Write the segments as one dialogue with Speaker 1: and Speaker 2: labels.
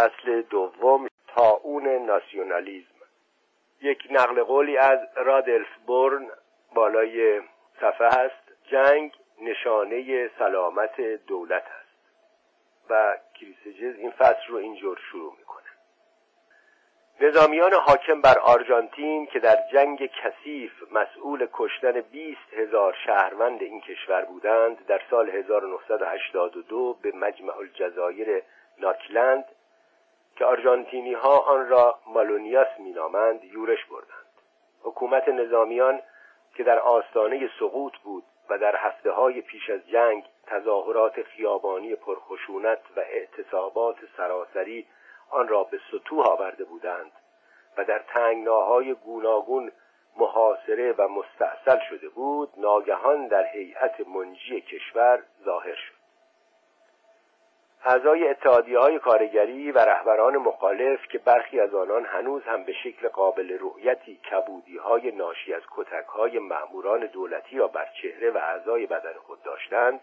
Speaker 1: فصل دوم تاون ناسیونالیزم. یک نقل قولی از رادلف بورن بالای صفحه است جنگ نشانه سلامت دولت است و کریسجز این فصل رو اینجور شروع می‌کنه. نظامیان حاکم بر آرژانتین که در جنگ کثیف مسئول کشتن 20 هزار شهروند این کشور بودند در سال 1982 به مجمع الجزایر ناکلند که آرژانتینی ها آن را مالونیاس مینامند یورش بردند. حکومت نظامیان که در آستانه سقوط بود و در هفته های پیش از جنگ تظاهرات خیابانی پرخشونت و اعتصابات سراسری آن را به سطوح آورده بودند و در تنگناهای گوناگون محاصره و مستاصل شده بود ناگهان در هیئت منجی کشور ظاهر شد. اعضای اتحادیه های کارگری و رهبران مخالف که برخی از آنان هنوز هم به شکل قابل رؤیتی کبودی های ناشی از کتک های معموران دولتی را بر چهره و اعضای بدن خود داشتند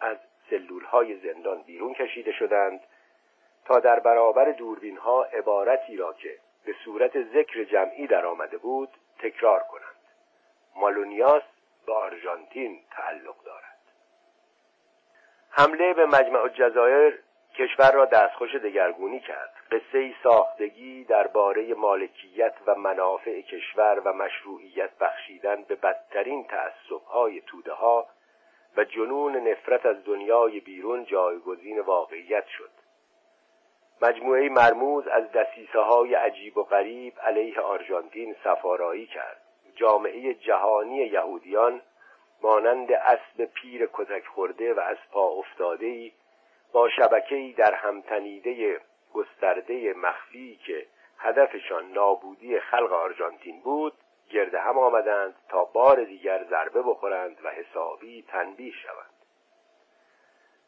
Speaker 1: از سلول های زندان بیرون کشیده شدند تا در برابر دوربین ها عبارتی را که به صورت ذکر جمعی در آمده بود تکرار کنند. مالونیاس به آرژانتین تعلق حمله به مجمع الجزایر کشور را دستخوش دگرگونی کرد. قصه ساختگی درباره مالکیت و منافع کشور و مشروعیت بخشیدن به بدترین تعصبهای توده ها و جنون نفرت از دنیای بیرون جایگزین واقعیت شد. مجموعه مرموز از دسیسه های عجیب و غریب علیه آرژانتین سفارایی کرد. جامعه جهانی یهودیان مانند اسب پیر کتک خورده و از پا افتاده ای با شبکه‌ای در همتنیده گسترده مخفی که هدفشان نابودی خلق آرژانتین بود گرد هم آمدند تا بار دیگر ضربه بخورند و حسابی تنبیه شوند.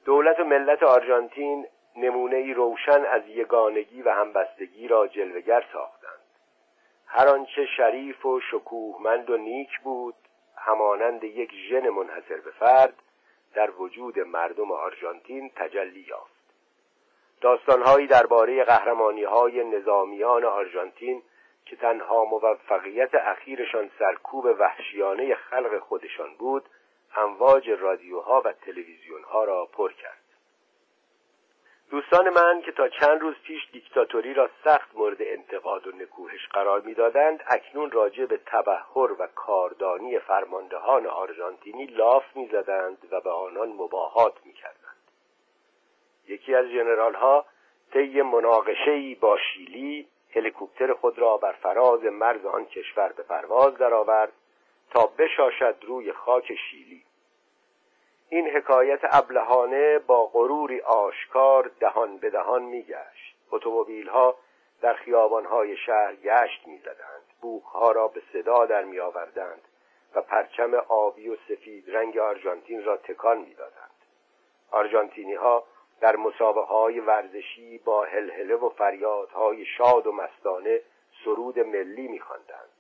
Speaker 1: دولت و ملت آرژانتین نمونه ای روشن از یگانگی و همبستگی را جلوگر ساختند. هر آنچه شریف و شکوهمند و نیک بود همانند یک ژن منحصر به فرد در وجود مردم آرژانتین تجلی یافت. داستانهایی درباره قهرمانی های نظامیان آرژانتین که تنها موفقیت اخیرشان سرکوب وحشیانه خلق خودشان بود امواج رادیوها و تلویزیونها را پر کرد. دوستان من که تا چند روز پیش دیکتاتوری را سخت مورد انتقاد و نکوهش قرار می‌دادند اکنون راجع به تبهر و کاردانی فرماندهان آرژانتینی لاف می‌زدند و به آنان مباهات می‌کردند. یکی از جنرال ها طی مناقشهای با شیلی هلیکوپتر خود را بر فراز مرز آن کشور به پرواز درآورد تا بشاشد روی خاک شیلی. این حکایت ابلهانه با غروری آشکار دهان به دهان میگشت. ها در خیابانهای شهر گشت می‌زدند. بوخها را به صدا در میآوردند و پرچم آبی و سفید رنگ آرژانتین را تکان می‌دادند. آرژانتینی ها در مسابقه های ورزشی با هلهله و فریادهای شاد و مستانه سرود ملی میخواندند.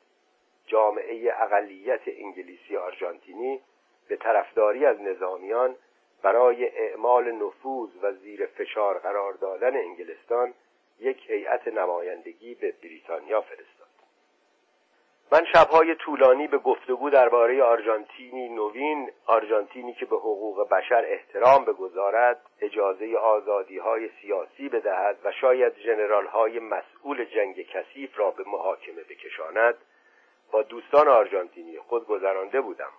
Speaker 1: جامعه اقلیت انگلیسی آرژانتینی به طرفداری از نظامیان برای اعمال نفوذ و زیر فشار قرار دادن انگلستان یک هیئت نمایندگی به بریتانیا فرستاد. من شبهای طولانی به گفتگو درباره آرژانتینی نوین آرژانتینی که به حقوق بشر احترام بگذارد اجازه آزادی های سیاسی بدهد و شاید جنرال های مسئول جنگ کثیف را به محاکمه بکشاند با دوستان آرژانتینی خود گذرانده بودم.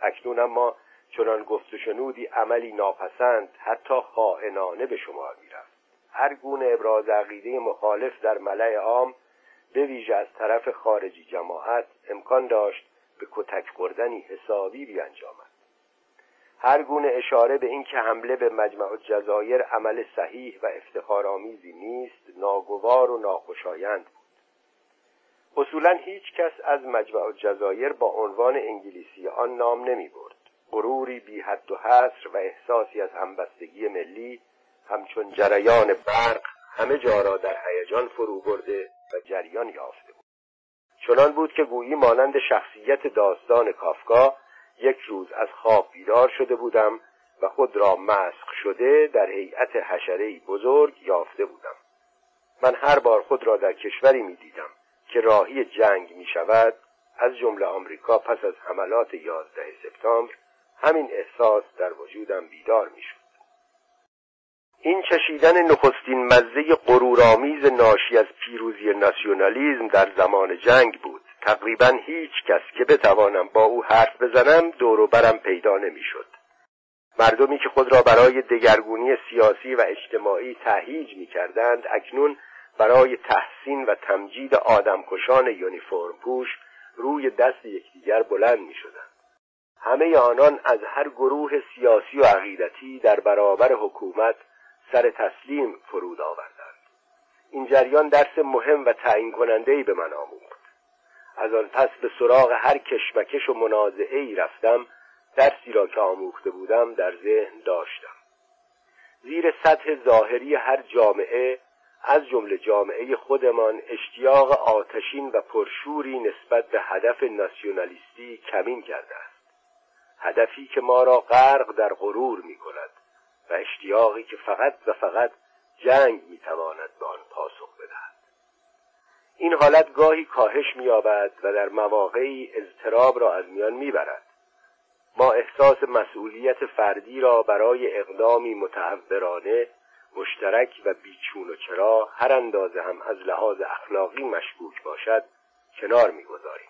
Speaker 1: اکنون اما چنان گفت و شنودی عملی ناپسند حتی خائنانه به شمار می‌رفت. هر گونه ابراز عقیده مخالف در ملع عام به ویژه از طرف خارجی جماعت امکان داشت به کتک خوردنی حسابی بیانجامد. هر گونه اشاره به اینکه حمله به مجمع الجزایر عمل صحیح و افتخارآمیزی نیست ناگوار و ناخوشایند بود. اصولا هیچ کس از مجمع الجزایر با عنوان انگلیسی آن نام نمی برد غروری بی حد و حصر و احساسی از همبستگی ملی همچون جریان برق همه جا را در هیجان فرو برده و جریان یافته بود. چنان بود که گویی مانند شخصیت داستان کافکا یک روز از خواب بیدار شده بودم و خود را مسخ شده در هیئت حشرهای بزرگ یافته بودم. من هر بار خود را در کشوری می دیدم که راهی جنگ می شود از جمله آمریکا پس از حملات 11 سپتامبر همین احساس در وجودم بیدار می شود این چشیدن نخستین مزه غرورآمیز ناشی از پیروزی ناسیونالیزم در زمان جنگ بود. تقریبا هیچ کس که بتوانم با او حرف بزنم دور برم پیدا نمی‌شد. مردمی که خود را برای دگرگونی سیاسی و اجتماعی تهیج می کردند اکنون برای تحسین و تمجید آدمکشان یونیفرم پوش روی دست یکدیگر بلند می شدند. همه آنان از هر گروه سیاسی و عقیدتی در برابر حکومت سر تسلیم فرود آوردند. این جریان درس مهم و تعیین کننده به من آموخت. از آن پس به سراغ هر کشمکش و منازعه ای رفتم درسی را که آموخته بودم در ذهن داشتم. زیر سطح ظاهری هر جامعه از جمله جامعه خودمان اشتیاق آتشین و پرشوری نسبت به هدف ناسیونالیستی کمین کرده است. هدفی که ما را غرق در غرور می کند و اشتیاقی که فقط و فقط جنگ می‌تواند به آن پاسخ بدهد. این حالت گاهی کاهش مییابد و در مواقعی اضطراب را از میان می‌برد. ما احساس مسئولیت فردی را برای اقدامی متعورانه مشترک و بیچون و چرا هر اندازه هم از لحاظ اخلاقی مشکوک باشد کنار می‌گذاریم.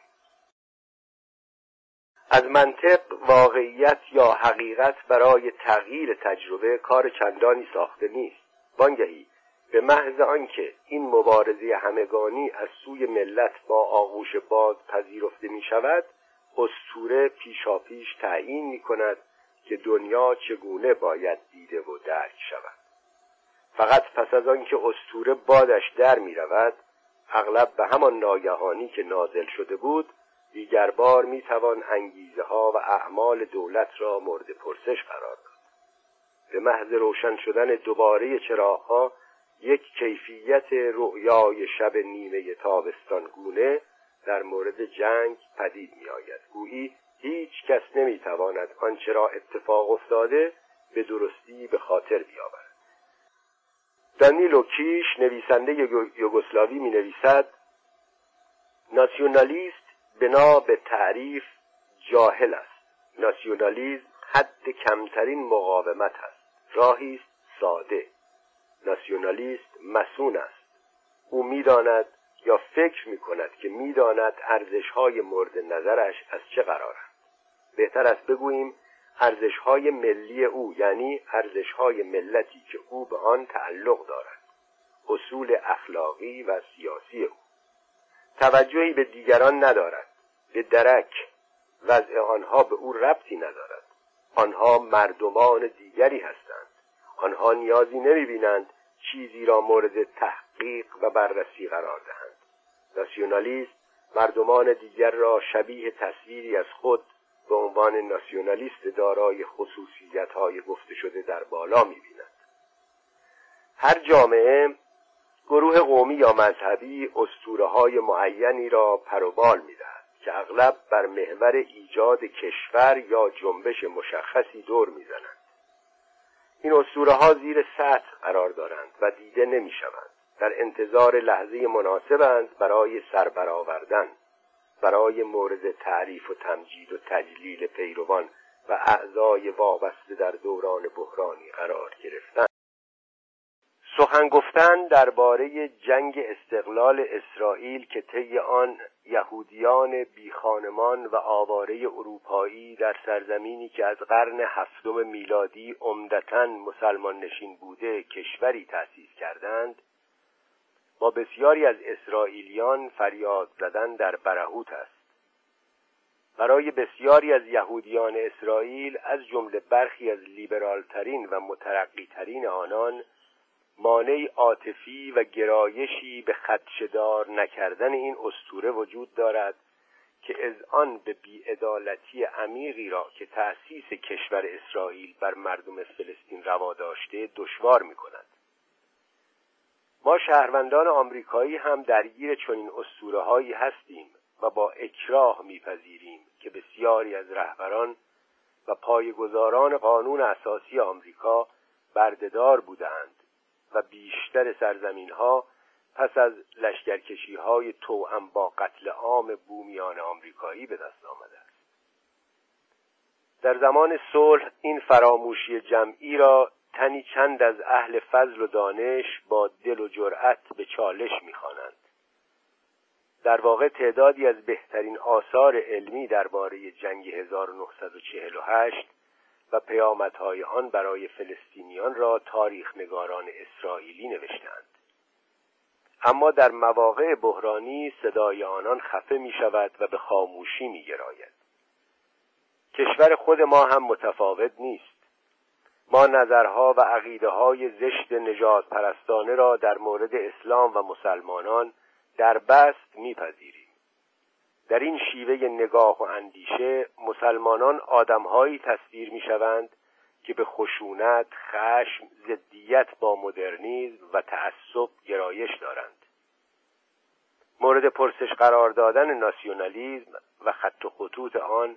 Speaker 1: از منطق واقعیت یا حقیقت برای تغییر تجربه کار چندانی ساخته نیست. وانگهی به محض آنکه این مبارزه همگانی از سوی ملت با آغوش باز پذیرفته می شود استوره پیشاپیش تعیین می کند که دنیا چگونه باید دیده و درک شود. فقط پس از آنکه استوره بادش در می رود اغلب به همان ناگهانی که نازل شده بود دیگر بار می توان انگیزه ها و اعمال دولت را مورد پرسش قرار داد. به محض روشن شدن دوباره چراغها یک کیفیت رؤیای شب نیمه تابستان گونه در مورد جنگ پدید می آید گویی هیچ کس نمی تواند آنچه را اتفاق افتاده به درستی به خاطر بیاورد. دانیلو کیش نویسنده یوگسلاوی می نویسد ناسیونالیست بنا به تعریف جاهل است. ناسیونالیزم حد کمترین مقاومت است. راهی است ساده. ناسیونالیست مسون است. او می‌داند یا فکر می کند که می‌داند ارزشهای مورد نظرش از چه قرارند بهتر است بگوییم ارزشهای ملی او یعنی ارزشهای ملتی که او به آن تعلق دارد. اصول اخلاقی و سیاسی او. توجهی به دیگران ندارد. به درک وضع آنها به او ربطی ندارد. آنها مردمان دیگری هستند. آنها نیازی نمی‌بینند چیزی را مورد تحقیق و بررسی قرار دهند. ناسیونالیست مردمان دیگر را شبیه تصویری از خود به عنوان ناسیونالیست دارای خصوصیت های گفته شده در بالا می‌بیند. هر جامعه گروه قومی یا مذهبی اسطوره های معینی را پروبال می‌دهد که اغلب بر محور ایجاد کشور یا جنبش مشخصی دور می‌زنند. این اسطوره ها زیر سطح قرار دارند و دیده نمی‌شوند. در انتظار لحظه مناسبند برای سربرآوردن برای مورد تعریف و تمجید و تجلیل پیروان و اعضای وابسته در دوران بحرانی قرار گرفتن. سخن گفتن درباره جنگ استقلال اسرائیل که طی آن یهودیان بیخانمان و آواره اروپایی در سرزمینی که از قرن هفتم میلادی عمدتا مسلمان نشین بوده کشوری تأسیس کردند با بسیاری از اسرائیلیان فریاد زدن در برهوت است. برای بسیاری از یهودیان اسرائیل از جمله برخی از لیبرالترین و مترقیترین آنان مانع عاطفی و گرایشی به خدشدار نکردن این استوره وجود دارد که از آن به بیعدالتی عمیقی را که تأسیس کشور اسرائیل بر مردم فلسطین روا داشته دشوار می کند ما شهروندان آمریکایی هم درگیر چنین اسطوره هایی هستیم و با اکراه میپذیریم که بسیاری از رهبران و پایگزاران قانون اساسی آمریکا بردهدار بودند و بیشتر سرزمین ها پس از لشکرکشی های توأم با قتل عام بومیان آمریکایی به دست آمده است. در زمان صلح این فراموشی جمعی را تنی چند از اهل فضل و دانش با دل و جرأت به چالش می‌خوانند. در واقع تعدادی از بهترین آثار علمی درباره جنگ 1948 و پیامدهای آن برای فلسطینیان را تاریخ نگاران اسرائیلی نوشتند اما در مواقع بحرانی صدای آنان خفه می شود و به خاموشی می گراید. کشور خود ما هم متفاوت نیست. ما نظرها و عقیده های زشت نجات پرستانه را در مورد اسلام و مسلمانان در بست میپذیریم. در این شیوه نگاه و اندیشه مسلمانان آدمهایی تصویر می‌شوند که به خشونت، خشم، ضدیت با مدرنیزم و تعصب گرایش دارند. مورد پرسش قرار دادن ناسیونالیزم و خط و خطوط آن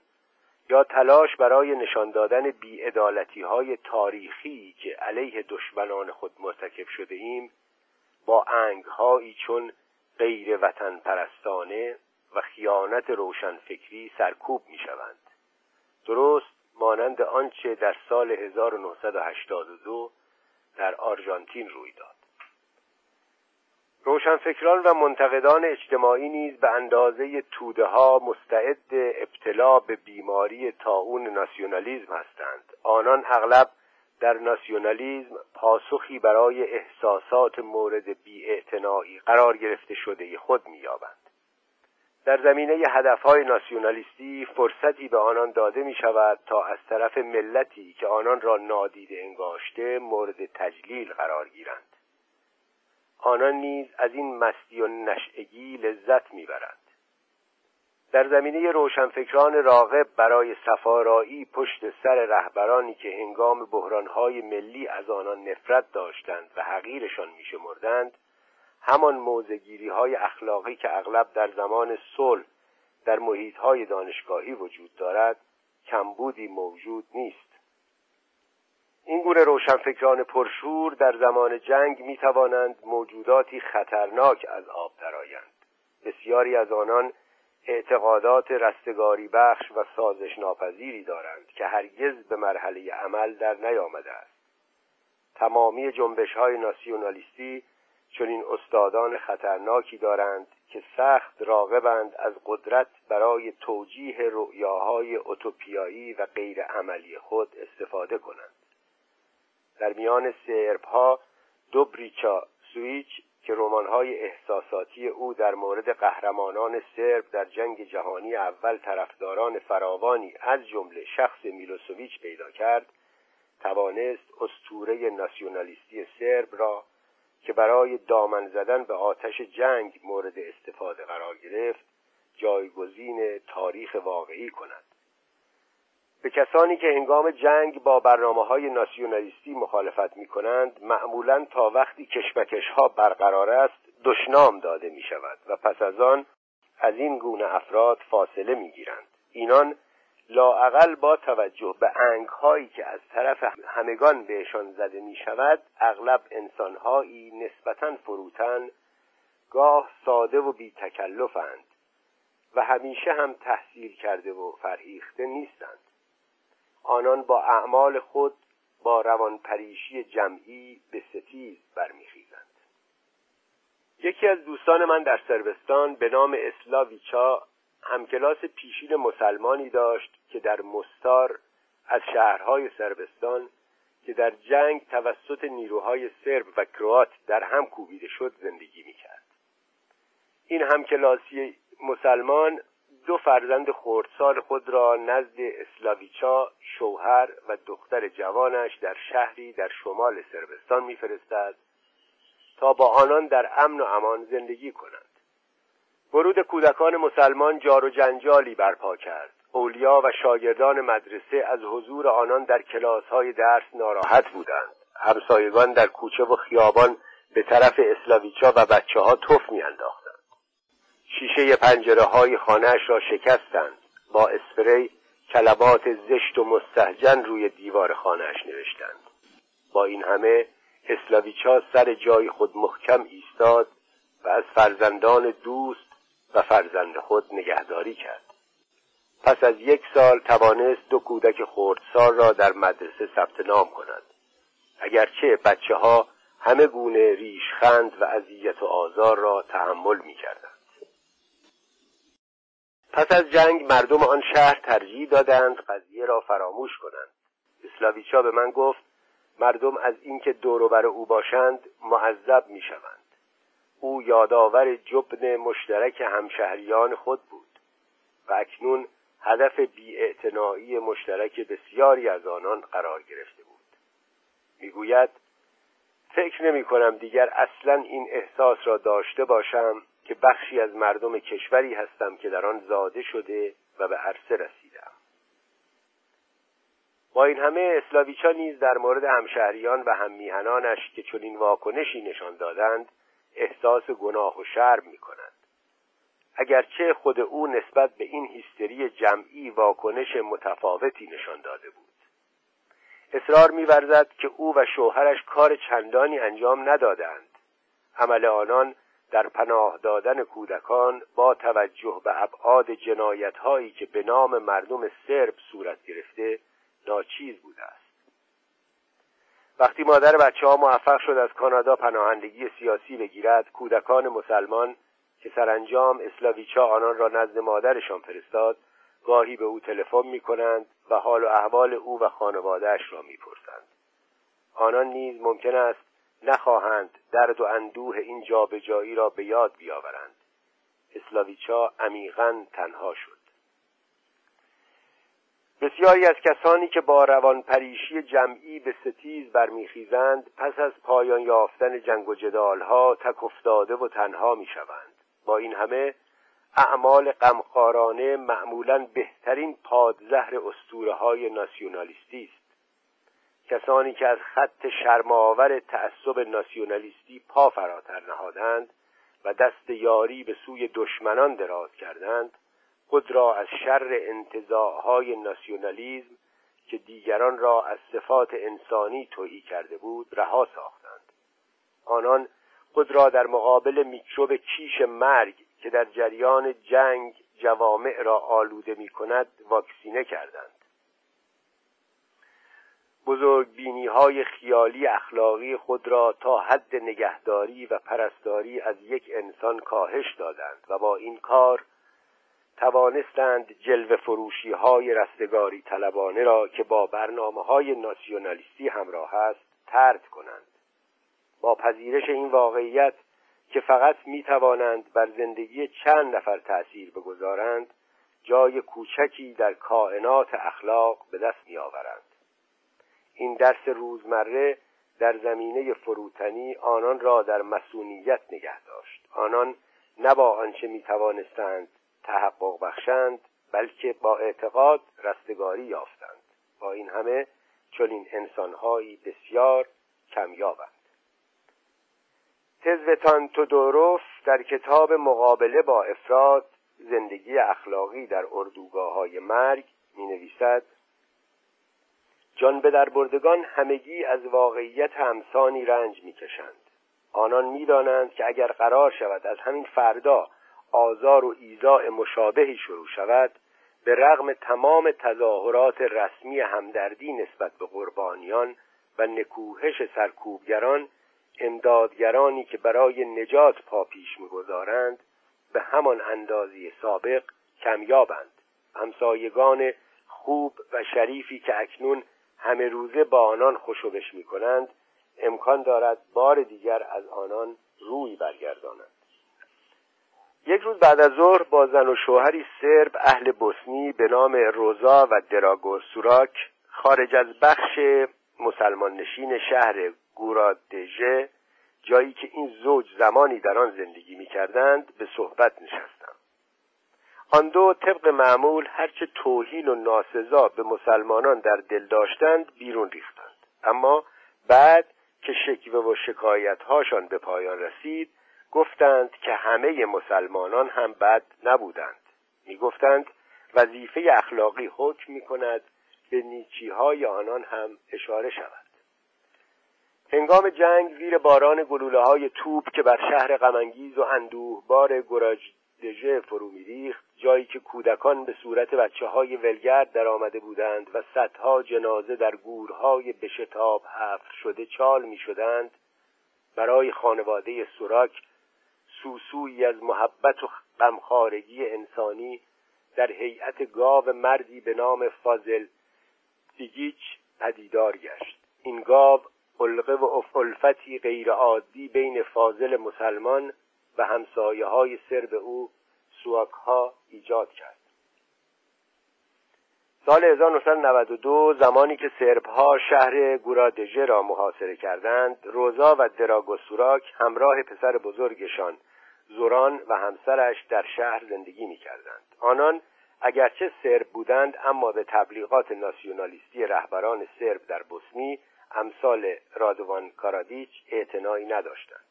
Speaker 1: یا تلاش برای نشان دادن بیعدالتی های تاریخی که علیه دشمنان خود مرتکب شده ایم با انگهایی چون غیر وطن پرستانه و خیانت روشنفکری سرکوب می شوند. درست مانند آنچه در سال 1982 در آرژانتین روی داد. روشنفکران و منتقدان اجتماعی نیز به اندازه توده ها مستعد ابتلا به بیماری تاون ناسیونالیزم هستند. آنان اغلب در ناسیونالیزم پاسخی برای احساسات مورد بیاعتنایی قرار گرفته شده خود مییابند. در زمینه هدفهای ناسیونالیستی فرصتی به آنان داده می شود تا از طرف ملتی که آنان را نادیده انگاشته مورد تجلیل قرار گیرند. آنان نیز از این مستی و نشعگی لذت می‌برند. در زمینه روشنفکران راغب برای سفارایی پشت سر رهبرانی که هنگام بحرانهای ملی از آنان نفرت داشتند و حقیرشان میشمردند همان موزگیری های اخلاقی که اغلب در زمان صلح در محیط های دانشگاهی وجود دارد کمبودی موجود نیست. این گونه روشنفکران پرشور در زمان جنگ می توانند موجوداتی خطرناک از آب درآیند. بسیاری از آنان اعتقادات رستگاری بخش و سازش ناپذیری دارند که هرگز به مرحله عمل در نیامده است. تمامی جنبش های ناسیونالیستی چنین استادان خطرناکی دارند که سخت راغبند از قدرت برای توجیه رؤیاهای اوتوپیایی و غیر عملی خود استفاده کنند. در میان سرب ها دوبریچا سویچ که رمان‌های احساساتی او در مورد قهرمانان سرب در جنگ جهانی اول طرفداران فراوانی از جمله شخص میلوسویچ پیدا کرد توانست استوره ناسیونالیستی سرب را که برای دامن زدن به آتش جنگ مورد استفاده قرار گرفت جایگزین تاریخ واقعی کند. به کسانی که هنگام جنگ با برنامه های ناسیونالیستی مخالفت می کنند معمولا تا وقتی کشمکش ها برقرار است دشنام داده می شود و پس از آن از این گونه افراد فاصله می گیرند اینان لاعقل با توجه به انگ هایی که از طرف همگان بهشان زده می شود اغلب انسانهایی نسبتا فروتن گاه ساده و بی تکلفند و همیشه هم تحصیل کرده و فرهیخته نیستند. آنان با اعمال خود با روانپریشی جمعی به ستیز برمیخیزند. یکی از دوستان من در سربستان به نام اسلاویچا همکلاس پیشین مسلمانی داشت که در مستار از شهرهای سربستان که در جنگ توسط نیروهای سرب و کروات در هم کوبیده شد زندگی می‌کرد. این همکلاسی مسلمان دو فرزند خردسال خود را نزد اسلاویچا شوهر و دختر جوانش در شهری در شمال سربستان میفرستد تا با آنان در امن و امان زندگی کنند. ورود کودکان مسلمان جار و جنجالی برپا کرد. اولیا و شاگردان مدرسه از حضور آنان در کلاس های درس ناراحت بودند. همسایگان در کوچه و خیابان به طرف اسلاویچا و بچه ها توف میانداختند. شیشه پنجره های خانهاش را شکستند. با اسپری کلمات زشت و مستهجن روی دیوار خانهاش نوشتند. با این همه اسلاویچا سر جای خود محکم ایستاد و از فرزندان دوست و فرزند خود نگهداری کرد. پس از یک سال توانست دو کودک خردسال را در مدرسه ثبت نام کند. اگرچه بچه ها همه گونه ریشخند و اذیت و آزار را تحمل می کردند. پس از جنگ مردم آن شهر ترجیح دادند قضیه را فراموش کنند. اسلاویچا به من گفت مردم از اینکه دوروبر او باشند معذب می شوند او یادآور جبن مشترک همشهریان خود بود و اکنون هدف بیاعتنایی مشترک بسیاری از آنان قرار گرفته بود. می‌گوید فکر نمی کنم دیگر اصلا این احساس را داشته باشم که بخشی از مردم کشوری هستم که در آن زاده شده و به عرصه رسیدم. با این همه اسلاویچا نیز در مورد همشهریان و هممیهنانش که چنین واکنشی نشان دادند احساس گناه و شرم می کند اگرچه خود او نسبت به این هیستری جمعی واکنش متفاوتی نشان داده بود. اصرار می‌ورزد که او و شوهرش کار چندانی انجام ندادند. عمل آنان در پناه دادن کودکان با توجه به ابعاد جنایت هایی که به نام مردم سرب صورت گرفته ناچیز بوده است وقتی مادر بچه ها موفق شد از کانادا پناهندگی سیاسی بگیرد کودکان مسلمان که سرانجام اسلاویچا آنان را نزد مادرشان فرستاد گاهی به او تلفن می کنند و حال و احوال او و خانوادهش را می پرسند. آنان نیز ممکن است نخواهند درد و اندوه این جابجایی را به یاد بیاورند. اسلاویچا عمیقا تنها شد. بسیاری از کسانی که با روان پریشی جمعی به ستیز برمیخیزند پس از پایان یافتن جنگ و جدالها تک افتاده و تنها می‌شوند. با این همه اعمال غمخوارانه معمولا بهترین پادزهر اسطوره های ناسیونالیستی است. کسانی که از خط شرماور تعصب ناسیونالیستی پا فراتر نهادند و دست یاری به سوی دشمنان دراز کردند خود را از شر انتظاعهای ناسیونالیزم که دیگران را از صفات انسانی تویی کرده بود رها ساختند. آنان خود را در مقابل میکروب کیش مرگ که در جریان جنگ جوامع را آلوده می کند واکسینه کردند. بزرگ بینی های خیالی اخلاقی خود را تا حد نگهداری و پرستاری از یک انسان کاهش دادند و با این کار توانستند جلوه فروشی های رستگاری طلبانه را که با برنامه های ناسیونالیستی همراه است ترد کنند. با پذیرش این واقعیت که فقط می توانند بر زندگی چند نفر تأثیر بگذارند جای کوچکی در کائنات اخلاق به دست می آورند این درس روزمره در زمینه فروتنی آنان را در مسئولیت نگه داشت. آنان نه با آنچه می توانستند تحقق بخشند بلکه با اعتقاد رستگاری یافتند. با این همه چون این انسانهایی بسیار کمیابند. تزوتان تودوروف در کتاب مقابله با افراد زندگی اخلاقی در اردوگاه های مرگ می نویسد جان به در بردگان همگی از واقعیت همسانی رنج می کشند. آنان می دانند که اگر قرار شود از همین فردا آزار و ایزاع مشابهی شروع شود به رغم تمام تظاهرات رسمی همدردی نسبت به قربانیان و نکوهش سرکوبگران امدادگرانی که برای نجات پا پیش می‌گذارند به همان اندازی سابق کمیابند همسایگان خوب و شریفی که اکنون همه روزه با آنان خوشوبش می کنند امکان دارد بار دیگر از آنان روی برگردانند. یک روز بعد از ظهر با زن و شوهری سرب اهل بوسنی به نام روزا و دراگو سوراک خارج از بخش مسلمان نشین شهر گورادژه جایی که این زوج زمانی در آن زندگی می کردند به صحبت نشستم. آن دو طبق معمول هرچه توهین و ناسزا به مسلمانان در دل داشتند بیرون ریختند. اما بعد که شکوه و شکایت هاشان به پایان رسید گفتند که همه مسلمانان هم بد نبودند. می گفتند وظیفه اخلاقی حکم می کند به نیچی های آنان هم اشاره شود. هنگام جنگ زیر باران گلوله های توپ که بر شهر غمانگیز و اندوهبار گراجدژه فرو میریخت. جایی که کودکان به صورت بچه های ولگرد در آمده بودند و صدها جنازه در گورهای بشتاب حفر شده چال می شدند برای خانواده سوراک سوسوی از محبت و غمخوارگی انسانی در هیئت گاو مردی به نام فاضل دیگیچ پدیدار گشت. این گاو حلقه و الفتی غیرعادی بین فاضل مسلمان و همسایه های سرب او سواک ها ایجاد کرد سال 1992 زمانی که سرب ها شهر گورادژه را محاصره کردند روزا و دراگوسوراک همراه پسر بزرگشان زوران و همسرش در شهر زندگی می کردند. آنان اگرچه سرب بودند اما به تبلیغات ناسیونالیستی رهبران سرب در بوسنی امثال رادوان کارادیچ اعتنایی نداشتند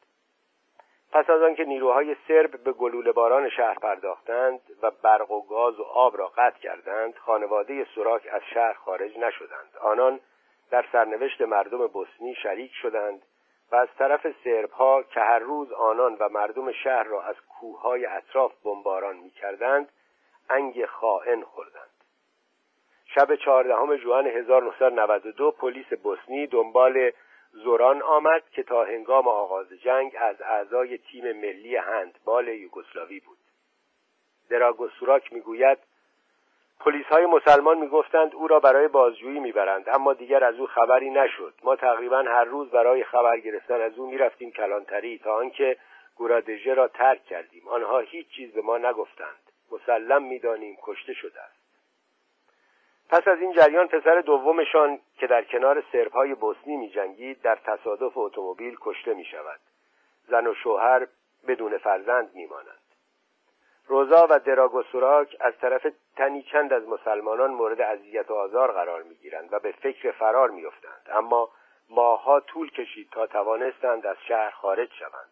Speaker 1: پس از آنکه نیروهای سرب به گلوله باران شهر پرداختند و برق و گاز و آب را قطع کردند خانواده سوراک از شهر خارج نشدند. آنان در سرنوشت مردم بوسنی شریک شدند و از طرف سرب ها که هر روز آنان و مردم شهر را از کوههای اطراف بمباران می‌کردند انگ خائن خوردند. شب چهاردهم ژوئن 1992 پلیس بوسنی دنبال زوران آمد که تا هنگام آغاز جنگ از اعضای تیم ملی هندبال یوگسلاوی بود. دراگو سوراک می‌گوید پلیس های مسلمان می‌گفتند او را برای بازجویی می‌برند اما دیگر از او خبری نشد. ما تقریبا هر روز برای خبر گرفتن از او می‌رفتیم کلانتری تا آنکه گورادژه را ترک کردیم. آنها هیچ چیز به ما نگفتند. مسلم می‌دانیم کشته شده است. پس از این جریان پسر دومشان که در کنار سربهای بوسنی می جنگید در تصادف اتومبیل کشته می شود زن و شوهر بدون فرزند می مانند روزا و دراگوسوراک از طرف تنی چند از مسلمانان مورد اذیت و آزار قرار می گیرند و به فکر فرار می افتند. اما ماهها طول کشید تا توانستند از شهر خارج شوند.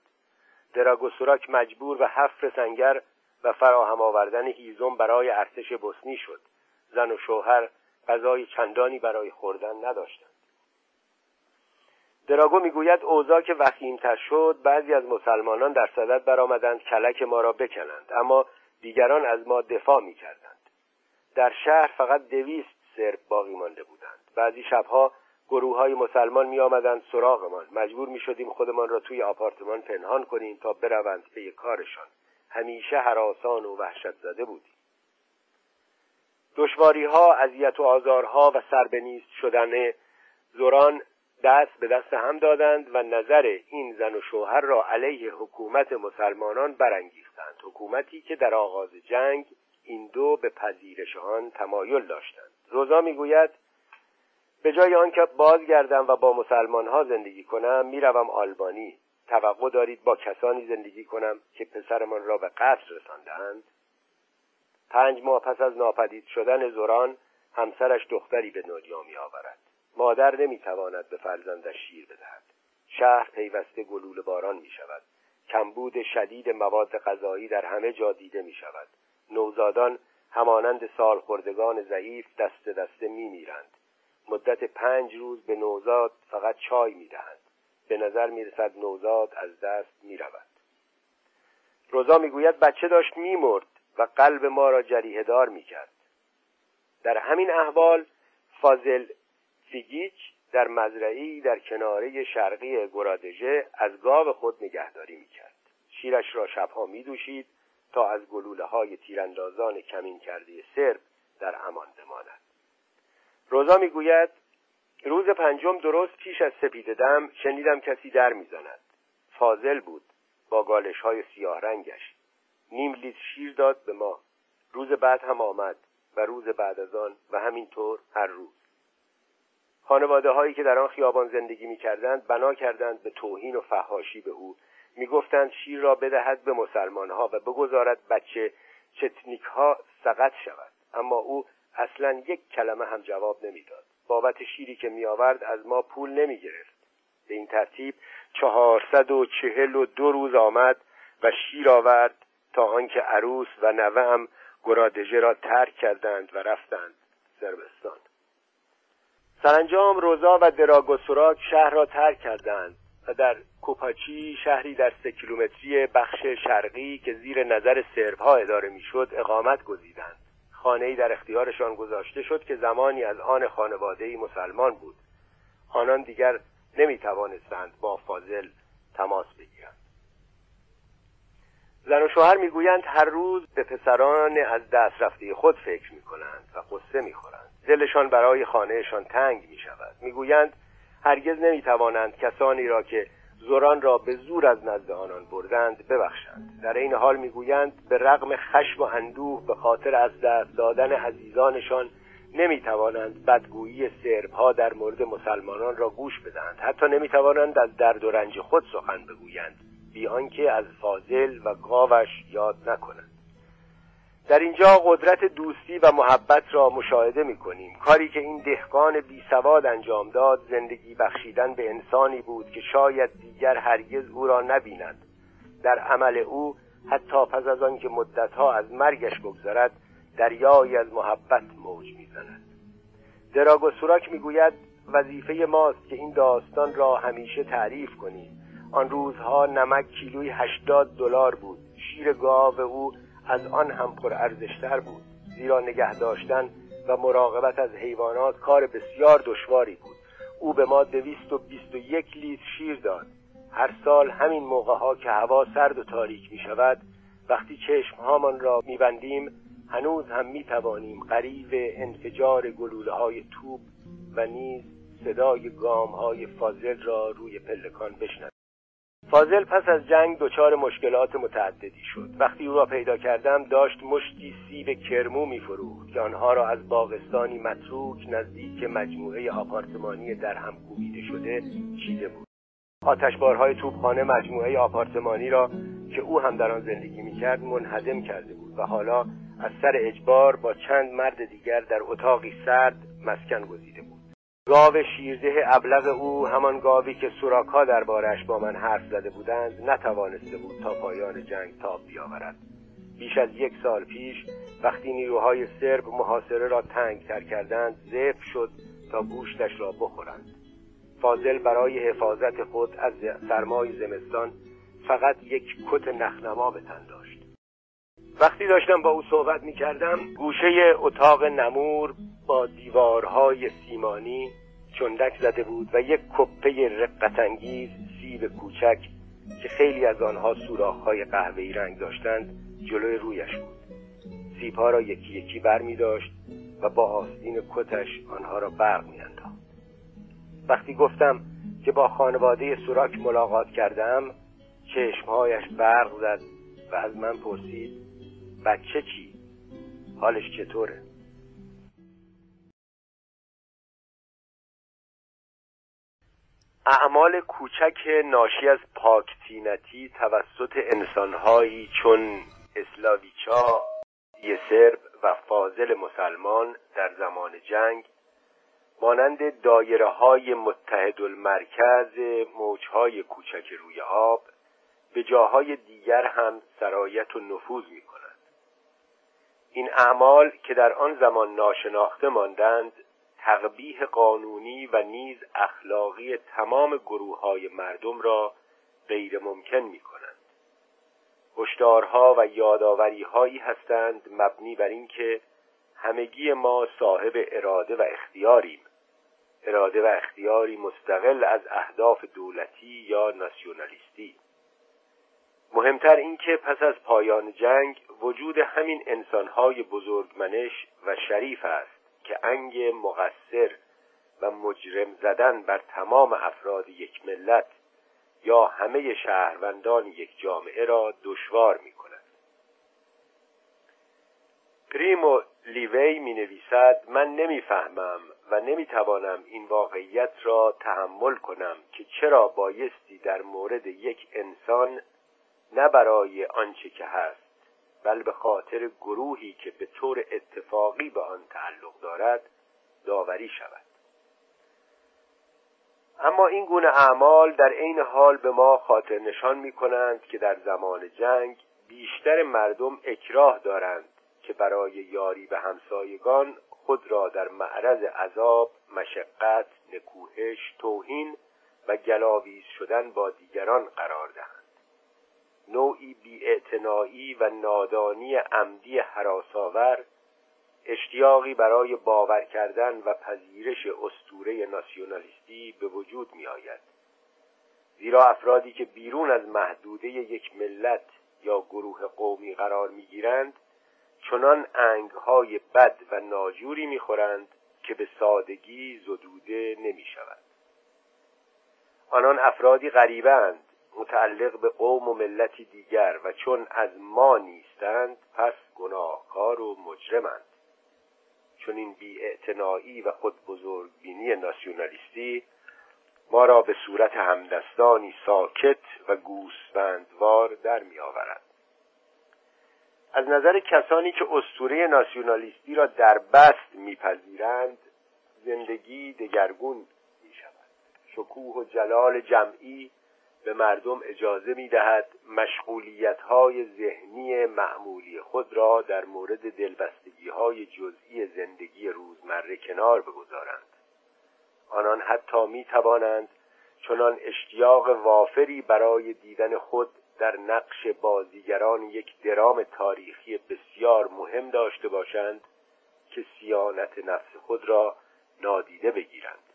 Speaker 1: دراگوسوراک مجبور به حفر سنگر و فراهم آوردن هیزم برای ارتش بوسنی شد. زن و شوهر غذای چندانی برای خوردن نداشتند. دراگو می‌گوید اوضاع که وخیمتر شد بعضی از مسلمانان در صدد برآمدند کلک ما را بکنند اما دیگران از ما دفاع می‌کردند. در شهر فقط دویست سرب باقی مانده بودند. بعضی شبها گروه های مسلمان می آمدند سراغمان. مجبور می شدیم خودمان را توی آپارتمان پنهان کنیم تا بروند پی کارشان. همیشه حراسان و وحشت زده بودیم. دشواری ها اذیت و آزارها و سربنیست شدن زوران دست به دست هم دادند و نظر این زن و شوهر را علیه حکومت مسلمانان برانگیختند. حکومتی که در آغاز جنگ این دو به پذیرش آن تمایل داشتند. روزا می‌گوید به جای آنکه بازگردم و با مسلمان ها زندگی کنم می‌روم آلبانی. توقع دارید با کسانی زندگی کنم که پسرمان را به قتل رساندهاند؟ پنج ماه پس از ناپدید شدن زوران همسرش دختری به دنیا می آورد مادر نمی تواند به فرزندش شیر بدهد. شهر پیوسته گلوله باران می شود کمبود شدید مواد غذایی در همه جا دیده می شود نوزادان همانند سالخوردگان ضعیف دست دسته می میرند مدت پنج روز به نوزاد فقط چای می دهند به نظر می رسد نوزاد از دست می رود روزا می‌گوید بچه داشت میمرد. و قلب ما را جریه دار می کرد در همین احوال فاضل فیگیچ در مزرعی در کناره شرقی گرادژه از گاو خود نگهداری می کرد شیرش را شبها می دوشید تا از گلوله های تیراندازان کمین کرده سرب در امان بماند. روزا می‌گوید روز پنجم درست پیش از سپید دم شنیدم کسی در می‌زند. فاضل بود با گالش های سیاه رنگش. نیم لیتر شیر داد به ما. روز بعد هم آمد و روز بعد از آن و همینطور هر روز. خانواده هایی که در آن خیابان زندگی می کردند بنا کردند به توهین و فهاشی به او. می گفتند شیر را بدهد به مسلمان ها و بگذارد بچه چتنیک ها سقط شود. اما او اصلا یک کلمه هم جواب نمی‌داد. بابت شیری که می آورد از ما پول نمی گرفت به این ترتیب چهارصد و چهل و دو روز آمد و شیر آورد تا آنکه عروس و نوه هم گرادژه را ترک کردند و رفتند سربستان سرانجام روزا و دراگوسوراک شهر را ترک کردند و در کوپاچی شهری در سه کیلومتری بخش شرقی که زیر نظر سربها اداره می‌شد اقامت گزیدند. خانهای در اختیارشان گذاشته شد که زمانی از آن خانواده مسلمان بود. آنان دیگر نمی توانستند با فاضل تماس بگیرند. زن و شوهر می‌گویند هر روز به پسران از دست رفته خود فکر می کنند و قصه می خورند دلشان برای خانهشان تنگ می شود می‌گویند هرگز نمی توانند کسانی را که زوران را به زور از نزد آنان بردند ببخشند. در این حال می‌گویند به رغم خشم و اندوه به خاطر از دست دادن عزیزانشان نمی توانند بدگویی ها در مورد مسلمانان را گوش بدهند. حتی نمی توانند از درد و رنج خود سخن بگویند. بی آنکه از فاضل و گاوش یاد نکنند. در اینجا قدرت دوستی و محبت را مشاهده می کنیم کاری که این دهقان بی سواد انجام داد زندگی بخشیدن به انسانی بود که شاید دیگر هرگز او را نبیند. در عمل او حتی پس از آنکه مدتها از مرگش بگذرد دریایی از محبت موج می‌زند. دراگو سوراک می‌گوید وظیفه ماست که این داستان را همیشه تعریف کنیم. آن روزها نمک کیلوی هشتاد دلار بود. شیر گاو او از آن هم پر ارزشتر بود. زیرا نگه داشتن و مراقبت از حیوانات کار بسیار دشواری بود. او به ما دویست و بیست و یک لیتر شیر داد. هر سال همین موقع ها که هوا سرد و تاریک می شود وقتی چشمهامان را میبندیم هنوز هم می توانیم قریب انفجار گلوله های توپ و نیز صدای گام های فاضل را روی پلکان بشنویم. فاضل پس از جنگ دچار مشکلات متعددی شد. وقتی او را پیدا کردم داشت مشتی سیب کرمو میفروخت. که آنها را از باغستانی متروک نزدیک مجموعه آپارتمانی در هم کوبیده شده چیده بود. آتشبارهای توپخانه مجموعه آپارتمانی را که او هم در آن زندگی می‌کرد منهدم کرده بود و حالا از سر اجبار با چند مرد دیگر در اتاقی سرد مسکن گزیده بود. گاو شیرده ابلغ او همان گاوی که سوراکها دربارش با من حرف زده بودند نتوانسته بود تا پایان جنگ تاب بیاورد. بیش از یک سال پیش وقتی نیروهای سرب محاصره را تنگ تر کردند زف شد تا گوشتش را بخورند. فاضل برای حفاظت خود از سرمای زمستان فقط یک کت نخنما به تن داشت. وقتی داشتم با او صحبت می کردم گوشه اتاق نمور با دیوارهای سیمانی چندک زده بود و یک کپه رقتانگیز سیب کوچک که خیلی از آنها سوراخهای قهوه‌ای رنگ داشتند جلوی رویش بود سیبها را یکی یکی بر می داشت و با آستین کتش آنها را برق می انداخت. وقتی گفتم که با خانواده سوراک ملاقات کردم چشمهایش برق زد و از من پرسید بچه چی؟ حالش چطوره؟ اعمال کوچک ناشی از پاکتینتی توسط انسانهایی چون اسلاویچا یسرب و فاضل مسلمان در زمان جنگ مانند دایره های متحد المرکز موجهای کوچک روی آب به جاهای دیگر هم سرایت و نفوذ می کند. این اعمال که در آن زمان ناشناخته ماندند تقبیح قانونی و نیز اخلاقی تمام گروه های مردم را غیر ممکن می کنند. هشدارها و یادآوری هایی هستند مبنی بر اینکه همگی ما صاحب اراده و اختیاریم. اراده و اختیاری مستقل از اهداف دولتی یا ناسیونالیستی. مهمتر اینکه پس از پایان جنگ وجود همین انسانهای بزرگمنش و شریف است. که انگ مقصر و مجرم زدن بر تمام افراد یک ملت یا همه شهروندان یک جامعه را دشوار می کند پریمو لیوی می نویسد من نمی‌فهمم و نمی‌توانم این واقعیت را تحمل کنم که چرا بایستی در مورد یک انسان نه برای آنچه که هست بل به خاطر گروهی که به طور اتفاقی به آن تعلق دارد داوری شود. اما این گونه اعمال در عین حال به ما خاطر نشان می کنند که در زمان جنگ بیشتر مردم اکراه دارند که برای یاری به همسایگان خود را در معرض عذاب مشقت نکوهش توهین و گلاویز شدن با دیگران قرار دهند. نوعی بیاعتنایی و نادانی عمدی حراساور اشتیاقی برای باور کردن و پذیرش استوره ناسیونالیستی به وجود می آید زیرا افرادی که بیرون از محدوده یک ملت یا گروه قومی قرار می گیرند چنان انگهای بد و ناجوری می‌خورند که به سادگی زدوده نمی شود آنان افرادی غریبند متعلق به قوم و ملتی دیگر و چون از ما نیستند پس گناهکار و مجرمند. چون این بیاعتنایی و خود بزرگبینی ناسیونالیستی ما را به صورت همدستانی ساکت و گوسفندوار در می آورد از نظر کسانی که استوره ناسیونالیستی را در بست میپذیرند زندگی دگرگون می شود شکوه و جلال جمعی به مردم اجازه می دهد مشغولیت های ذهنی معمولی خود را در مورد دلبستگی های جزئی زندگی روزمره کنار بگذارند. آنان حتی می توانند چنان اشتیاق وافری برای دیدن خود در نقش بازیگران یک درام تاریخی بسیار مهم داشته باشند که سیانت نفس خود را نادیده بگیرند.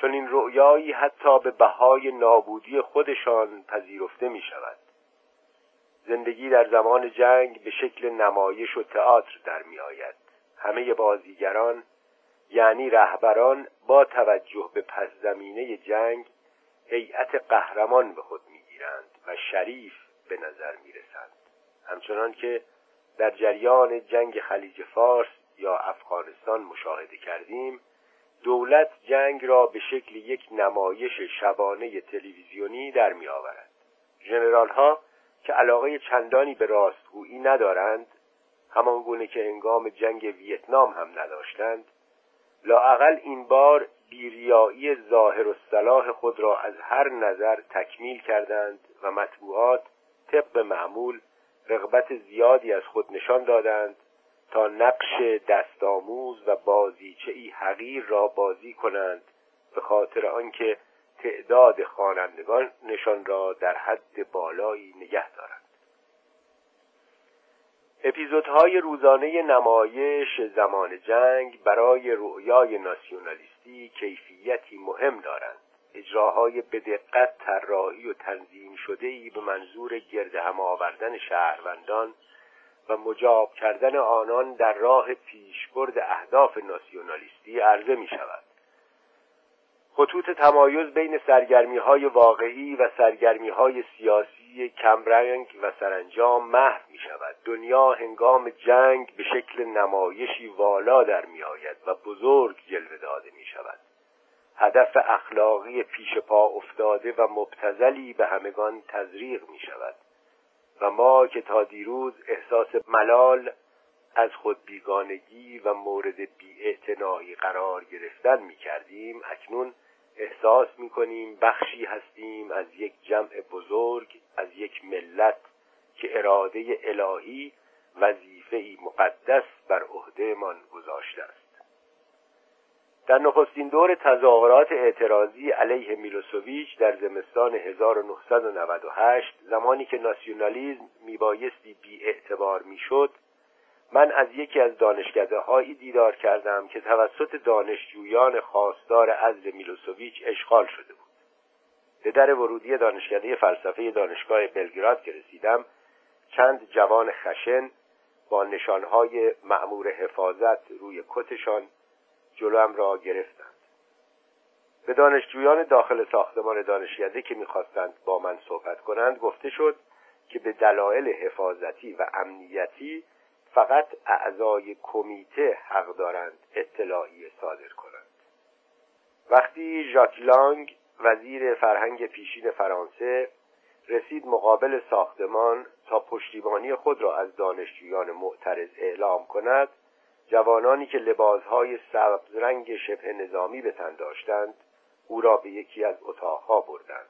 Speaker 1: چون این رؤیایی حتی به بهای نابودی خودشان پذیرفته می شود زندگی در زمان جنگ به شکل نمایش و تئاتر در می آید همه بازیگران یعنی رهبران با توجه به پس زمینه جنگ هیئت قهرمان به خود می‌گیرند و شریف به نظر می‌رسند. همچنان که در جریان جنگ خلیج فارس یا افغانستان مشاهده کردیم دولت جنگ را به شکل یک نمایش شبانه تلویزیونی در می آورد. جنرال ها که علاقه چندانی به راستگویی ندارند همان گونه که انگام جنگ ویتنام هم نداشتند لاعقل این بار بیریایی ظاهر و صلاح خود را از هر نظر تکمیل کردند و مطبوعات طبق معمول رغبت زیادی از خود نشان دادند. تا نقش دستآموز و بازیچه ای حقیر را بازی کنند به خاطر آنکه تعداد خوانندگان نشان را در حد بالایی نگه دارند. اپیزودهای روزانه نمایش زمان جنگ برای رؤیای ناسیونالیستی کیفیتی مهم دارند. اجراهای به دقت طراحی و تنظیم شده ای به منظور گرد هم آوردن شهروندان و مجاب کردن آنان در راه پیشبرد اهداف ناسیونالیستی عرضه می شود خطوط تمایز بین سرگرمی های واقعی و سرگرمی های سیاسی کمرنگ و سرانجام محو می شود دنیا هنگام جنگ به شکل نمایشی والا در می آید و بزرگ جلوه داده می شود هدف اخلاقی پیش پا افتاده و مبتزلی به همگان تزریق می شود و ما که تا دیروز احساس ملال از خود بیگانگی و مورد بیاعتنایی قرار گرفتن می کردیم اکنون احساس می کنیم بخشی هستیم از یک جمع بزرگ از یک ملت که اراده الهی وظیفه مقدس بر عهدهمان گذاشته است. در نخستین دور تظاهرات اعتراضی علیه میلوسوویچ در زمستان 1998 زمانی که ناسیونالیزم میبایستی بی اعتبار می‌شد من از یکی از دانشکده هایی دیدار کردم که توسط دانشجویان خواستار عزل میلوسوویچ اشغال شده بود. به در ورودی دانشکده فلسفه دانشگاه بلگراد که رسیدم چند جوان خشن با نشانهای معمور حفاظت روی کتشان جلوم را گرفتند. به دانشجویان داخل ساختمان دانشکده که می‌خواستند با من صحبت کنند گفته شد که به دلایل حفاظتی و امنیتی فقط اعضای کمیته حق دارند اطلاعی صادر کنند. وقتی ژاک لانگ وزیر فرهنگ پیشین فرانسه رسید مقابل ساختمان تا پشتیبانی خود را از دانشجویان معترض اعلام کند جوانانی که لباسهای سبز رنگ شبه نظامی به تن داشتند او را به یکی از اتاقها بردند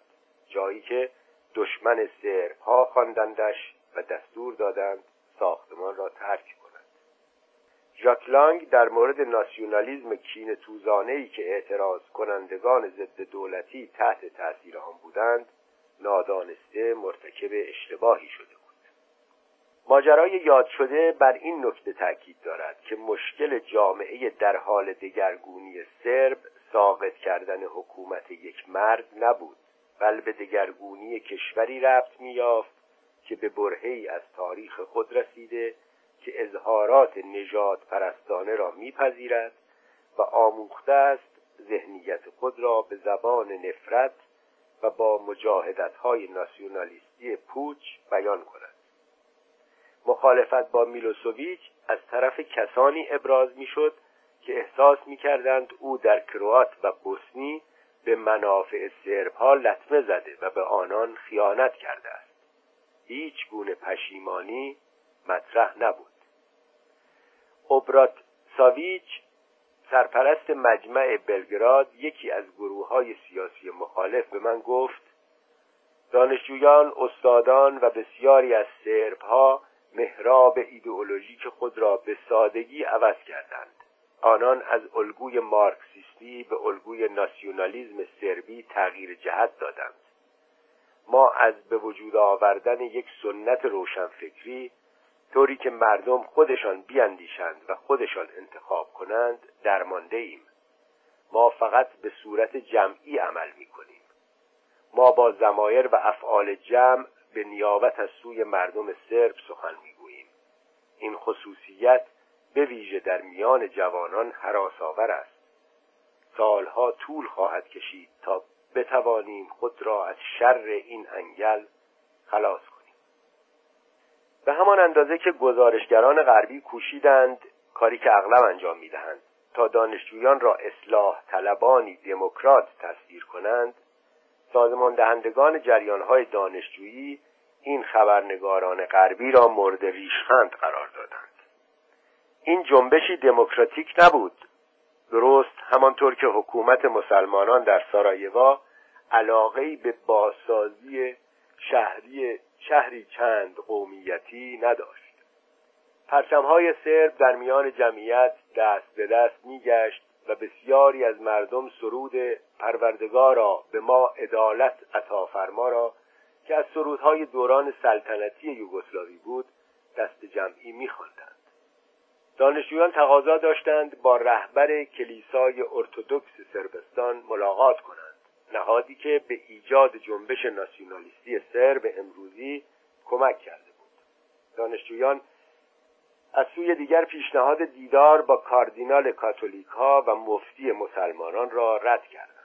Speaker 1: جایی که دشمن سرها خواندندش و دستور دادند ساختمان را ترک کند ژاک لانگ در مورد ناسیونالیزم کین توزانه که اعتراض کنندگان ضد دولتی تحت تاثیر آن بودند نادانسته مرتکب اشتباهی شده ماجرای یاد شده بر این نکته تاکید دارد که مشکل جامعه در حال دگرگونی سرب ساقط کردن حکومت یک مرد نبود بل به دگرگونی کشوری ربط میافت که به برهی از تاریخ خود رسیده که اظهارات نجات پرستانه را میپذیرد و آموخته است ذهنیت خود را به زبان نفرت و با مجاهدت های ناسیونالیستی پوچ بیان کند. مخالفت با میلوسوویچ از طرف کسانی ابراز می‌شد که احساس می‌کردند او در کروات و بوسنی به منافع سرب ها لطمه زده و به آنان خیانت کرده است. هیچ گونه پشیمانی مطرح نبود. اوبرات ساویچ سرپرست مجمع بلگراد یکی از گروه های سیاسی مخالف به من گفت دانشجویان، استادان و بسیاری از سرب ها محراب ایدئولوژیک خود را به سادگی عوض کردند. آنان از الگوی مارکسیستی به الگوی ناسیونالیزم سربی تغییر جهت دادند. ما از به وجود آوردن یک سنت روشنفکری طوری که مردم خودشان بیاندیشند و خودشان انتخاب کنند درمانده ایم ما فقط به صورت جمعی عمل می کنیم ما با زمایر و افعال جمع به نیابت از سوی مردم سرب سخن می‌گوییم. این خصوصیت به ویژه در میان جوانان حراسآور است. سالها طول خواهد کشید تا بتوانیم خود را از شر این انگل خلاص کنیم. به همان اندازه که گزارشگران غربی کوشیدند کاری که اغلب انجام می‌دهند تا دانشجویان را اصلاح طلبانی دموکرات تصویر کنند سازمان دهندگان جریانهای دانشجویی این خبرنگاران غربی را مورد ریشخند قرار دادند. این جنبشی دموکراتیک نبود. درست همانطور که حکومت مسلمانان در سارایوا علاقهای به بازسازی شهری شهری چند قومیتی نداشت. پرچمهای سرب در میان جمعیت دست به دست میگشت و بسیاری از مردم سرود پروردگارا به ما عدالت عطا فرما را که از سرودهای دوران سلطنتی یوگسلاوی بود دست جمعی میخواندند. دانشجویان تقاضا داشتند با رهبر کلیسای ارتودکس سربستان ملاقات کنند. نهادی که به ایجاد جنبش ناسیونالیستی سرب امروزی کمک کرده بود. دانشجویان از سوی دیگر پیشنهاد دیدار با کاردینال کاتولیک ها و مفتی مسلمانان را رد کردند.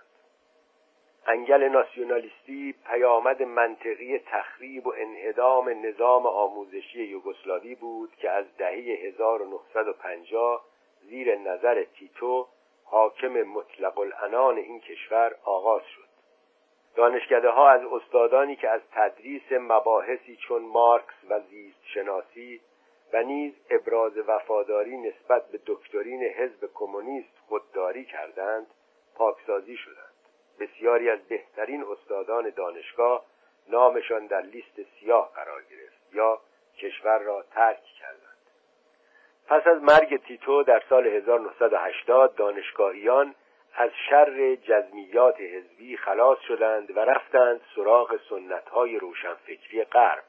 Speaker 1: انگل ناسیونالیستی پیامد منطقی تخریب و انهدام نظام آموزشی یوگسلاوی بود که از دهه 1950 زیر نظر تیتو حاکم مطلق الانان این کشور آغاز شد. دانشکده ها از استادانی که از تدریس مباحثی چون مارکس و زیست شناسی و نیز ابراز وفاداری نسبت به دکترین حزب کمونیست خودداری کردند پاکسازی شدند. بسیاری از بهترین استادان دانشگاه نامشان در لیست سیاه قرار گرفت یا کشور را ترک کردند. پس از مرگ تیتو در سال 1980 دانشگاهیان از شر جزمیات حزبی خلاص شدند و رفتند سراغ سنتهای روشنفکری غرب.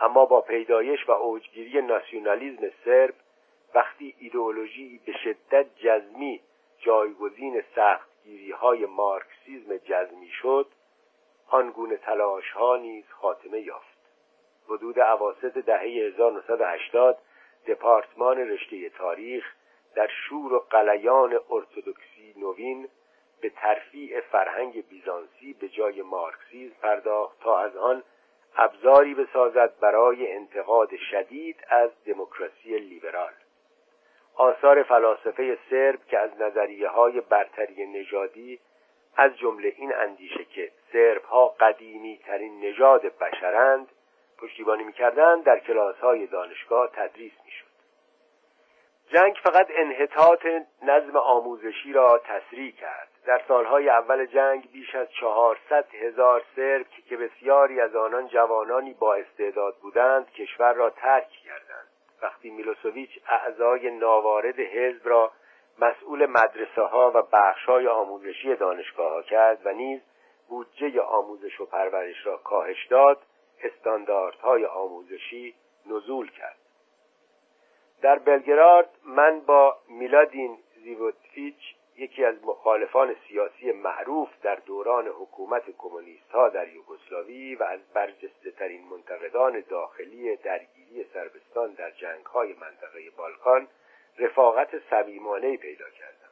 Speaker 1: اما با پیدایش و اوجگیری ناسیونالیزم سرب وقتی ایدئولوژی به شدت جزمی جایگزین سختگیری های مارکسیزم جزمی شد آنگونه تلاش ها نیز خاتمه یافت. حدود عواسط دهه 1980 دپارتمان رشته تاریخ در شور و قلیان ارتودکسی نوین به ترفیع فرهنگ بیزانسی به جای مارکسیزم پرداخت تا از آن ابزاری بسازد برای انتقاد شدید از دموکراسی لیبرال. آثار فلاسفه سرب که از نظریه های برتری نژادی از جمله این اندیشه که سرب ها قدیمی ترین نژاد بشرند پشتیبانی می‌کردند در کلاس های دانشگاه تدریس می‌شد. جنگ فقط انحطاط نظم آموزشی را تسریع کرد. در سالهای اول جنگ بیش از چهارصد هزار سرب که بسیاری از آنان جوانانی با استعداد بودند کشور را ترک کردند. وقتی میلوسوویچ اعضای ناوارد حزب را مسئول مدرسه ها و بخش های آموزشی دانشگاه ها کرد و نیز بودجه آموزش و پرورش را کاهش داد استانداردهای آموزشی نزول کرد. در بلگراد من با میلادین زیوتفیچ یکی از مخالفان سیاسی معروف در دوران حکومت کمونیست ها در یوگسلاوی و از برجسته ترین منتقدان داخلی درگیری سربستان در جنگ های منطقه بالکان رفاقت صمیمانه پیدا کردم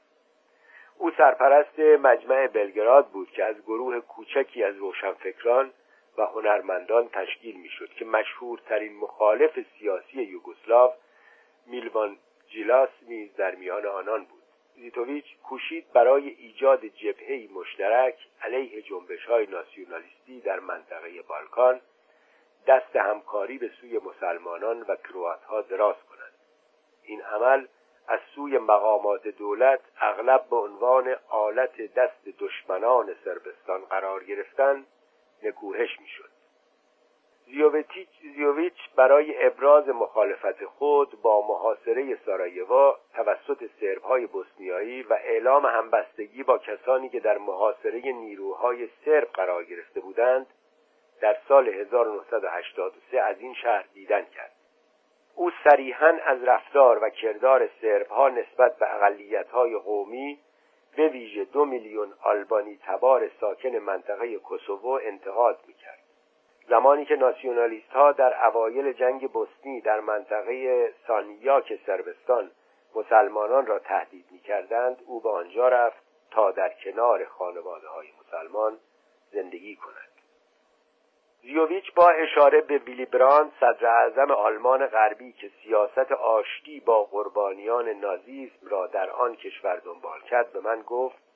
Speaker 1: او سرپرست مجمع بلگراد بود که از گروه کوچکی از روشنفکران و هنرمندان تشکیل می‌شد که مشهورترین مخالف سیاسی یوگسلاو میلوان جیلاس نیز در میان آنان بود. زیتوویچ کوشید برای ایجاد جبهه‌ای مشترک علیه های ناسیونالیستی در منطقه بالکان دست همکاری به سوی مسلمانان و کرواتها دراز کند این عمل از سوی مقامات دولت اغلب به عنوان آلت دست دشمنان سربستان قرار گرفتن نکوهش می‌شد. زیوویچ برای ابراز مخالفت خود با محاصره سارایوا توسط سربهای بوسنیایی و اعلام همبستگی با کسانی که در محاصره نیروهای سرب قرار گرفته بودند در سال 1983 از این شهر دیدن کرد. او صریحا از رفتار و کردار سربها نسبت به اقلیت‌های قومی به ویژه دو میلیون آلبانی تبار ساکن منطقه کوسوو انتقاد می‌کرد. زمانی که ناسیونالیست ها در اوایل جنگ بوسنی در منطقه سانیاک سربستان مسلمانان را تهدید می‌کردند او به آنجا رفت تا در کنار خانواده های مسلمان زندگی کند. زیوویچ با اشاره به ویلی براند صدر اعظم آلمان غربی که سیاست آشتی با قربانیان نازیسم را در آن کشور دنبال کرد به من گفت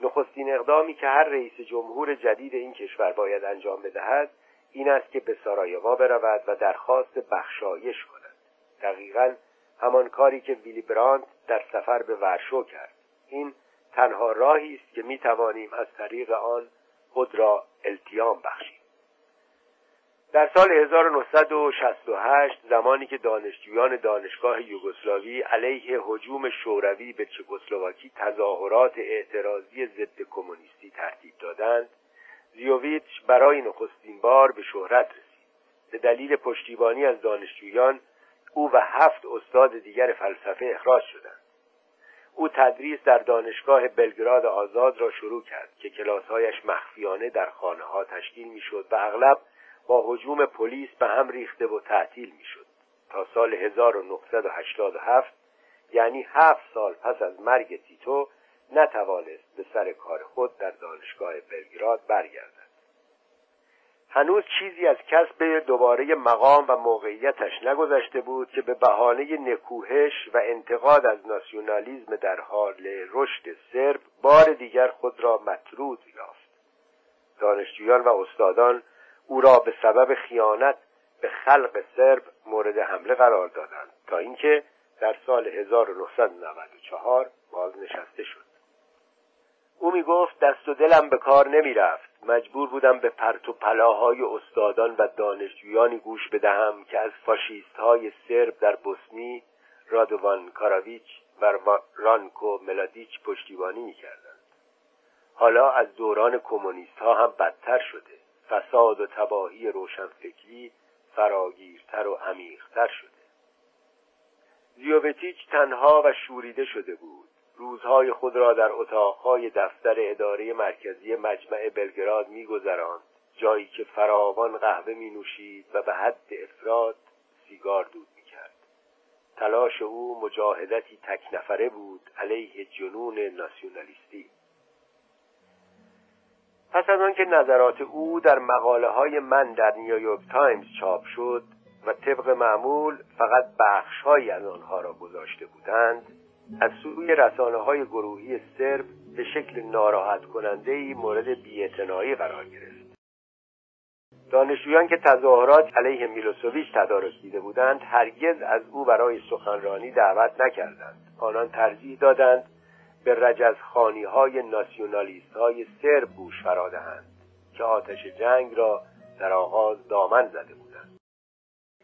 Speaker 1: نخستین اقدامی که هر رئیس جمهور جدید این کشور باید انجام بدهد این است که به سارایوا برود و درخواست بخشایش کند. دقیقا همان کاری که ویلی براند در سفر به ورشو کرد. این تنها راهی است که می توانیم از طریق آن خود را التیام بخشیم. در سال 1968 زمانی که دانشجویان دانشگاه یوگسلاوی علیه حجوم شوروی به چکسلواکی تظاهرات اعتراضی ضد کمونیستی ترتیب دادند زیوویچ برای نخستین بار به شهرت رسید. به دلیل پشتیبانی از دانشجویان او و هفت استاد دیگر فلسفه اخراج شدند. او تدریس در دانشگاه بلگراد آزاد را شروع کرد که کلاسهایش مخفیانه در خانه ها تشکیل می‌شد و اغلب با حجوم پلیس به هم ریخته و تعطیل می‌شد. تا سال 1987 یعنی هفت سال پس از مرگ تیتو نتوانست به سر کار خود در دانشگاه بلگراد برگردد. هنوز چیزی از کسب دوباره مقام و موقعیتش نگذشته بود که به بهانه نکوهش و انتقاد از ناسیونالیزم در حال رشد سرب بار دیگر خود را مطرود یافت. دانشجویان و استادان او را به سبب خیانت به خلق سرب مورد حمله قرار دادند تا اینکه در سال 1994 بازنشسته شد. او می گفت دست و دلم به کار نمی رفت مجبور بودم به پرت و پلاهای استادان و دانشجویانی گوش بدهم که از فاشیست های سرب در بوسنی رادوان کاراویچ و رانکو ملادیچ پشتیبانی می کردند. حالا از دوران کمونیست ها هم بدتر شده. فساد و تباهی روشنفکری فراگیرتر و عمیقتر شده. زیووتیچ تنها و شوریده شده بود. روزهای خود را در اتاقهای دفتر اداره مرکزی مجمع بلگراد میگذراند جایی که فراوان قهوه می نوشید و به حد افراد سیگار دود می کرد. تلاش او مجاهدتی تک نفره بود علیه جنون ناسیونالیستی. پس از آنکه نظرات او در مقاله های من در نیویورک تایمز چاپ شد و طبق معمول فقط بخشهایی از آنها را گذاشته بودند از سوی رسانه های گروهی صرب به شکل ناراحت کننده ای مورد بیاعتنایی قرار گرفت. دانشجویان که تظاهرات علیه میلوسوویچ تدارک دیده بودند هرگز از او برای سخنرانی دعوت نکردند. آنان ترجیح دادند به رجزخانی های ناسیونالیست های سرب گوش فرادهند که آتش جنگ را در آغاز دامن زده بودند.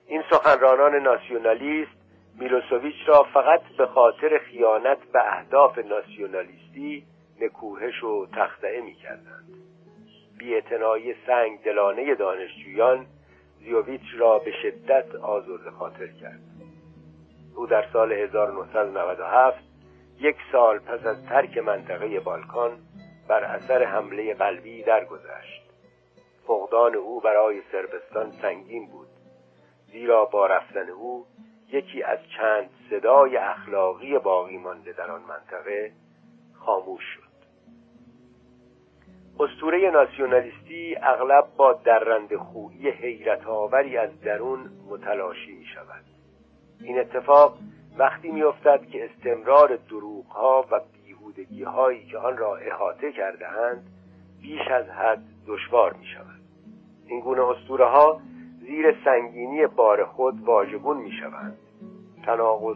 Speaker 1: این سخنرانان ناسیونالیست میلوسوویچ را فقط به خاطر خیانت به اهداف ناسیونالیستی نکوهش و تخطئه می‌کردند. بیاعتنایی سنگ دلانه دانشجویان زیوویچ را به شدت آزرده خاطر کرد. او در سال 1997 یک سال پس از ترک منطقه بالکان بر اثر حمله قلبی درگذشت. فقدان او برای سربستان سنگین بود زیرا با رفتن او یکی از چند صدای اخلاقی باقی مانده در آن منطقه خاموش شد. استوره ناسیونالیستی اغلب با درند خویی حیرت آوری از درون متلاشی می شود این اتفاق وقتی می افتد که استمرار دروغ ها و بیهودگی هایی که آن را احاطه کرده اند بیش از حد دشوار می شود این گونه اسطوره ها زیر سنگینی بار خود واژگون می شوند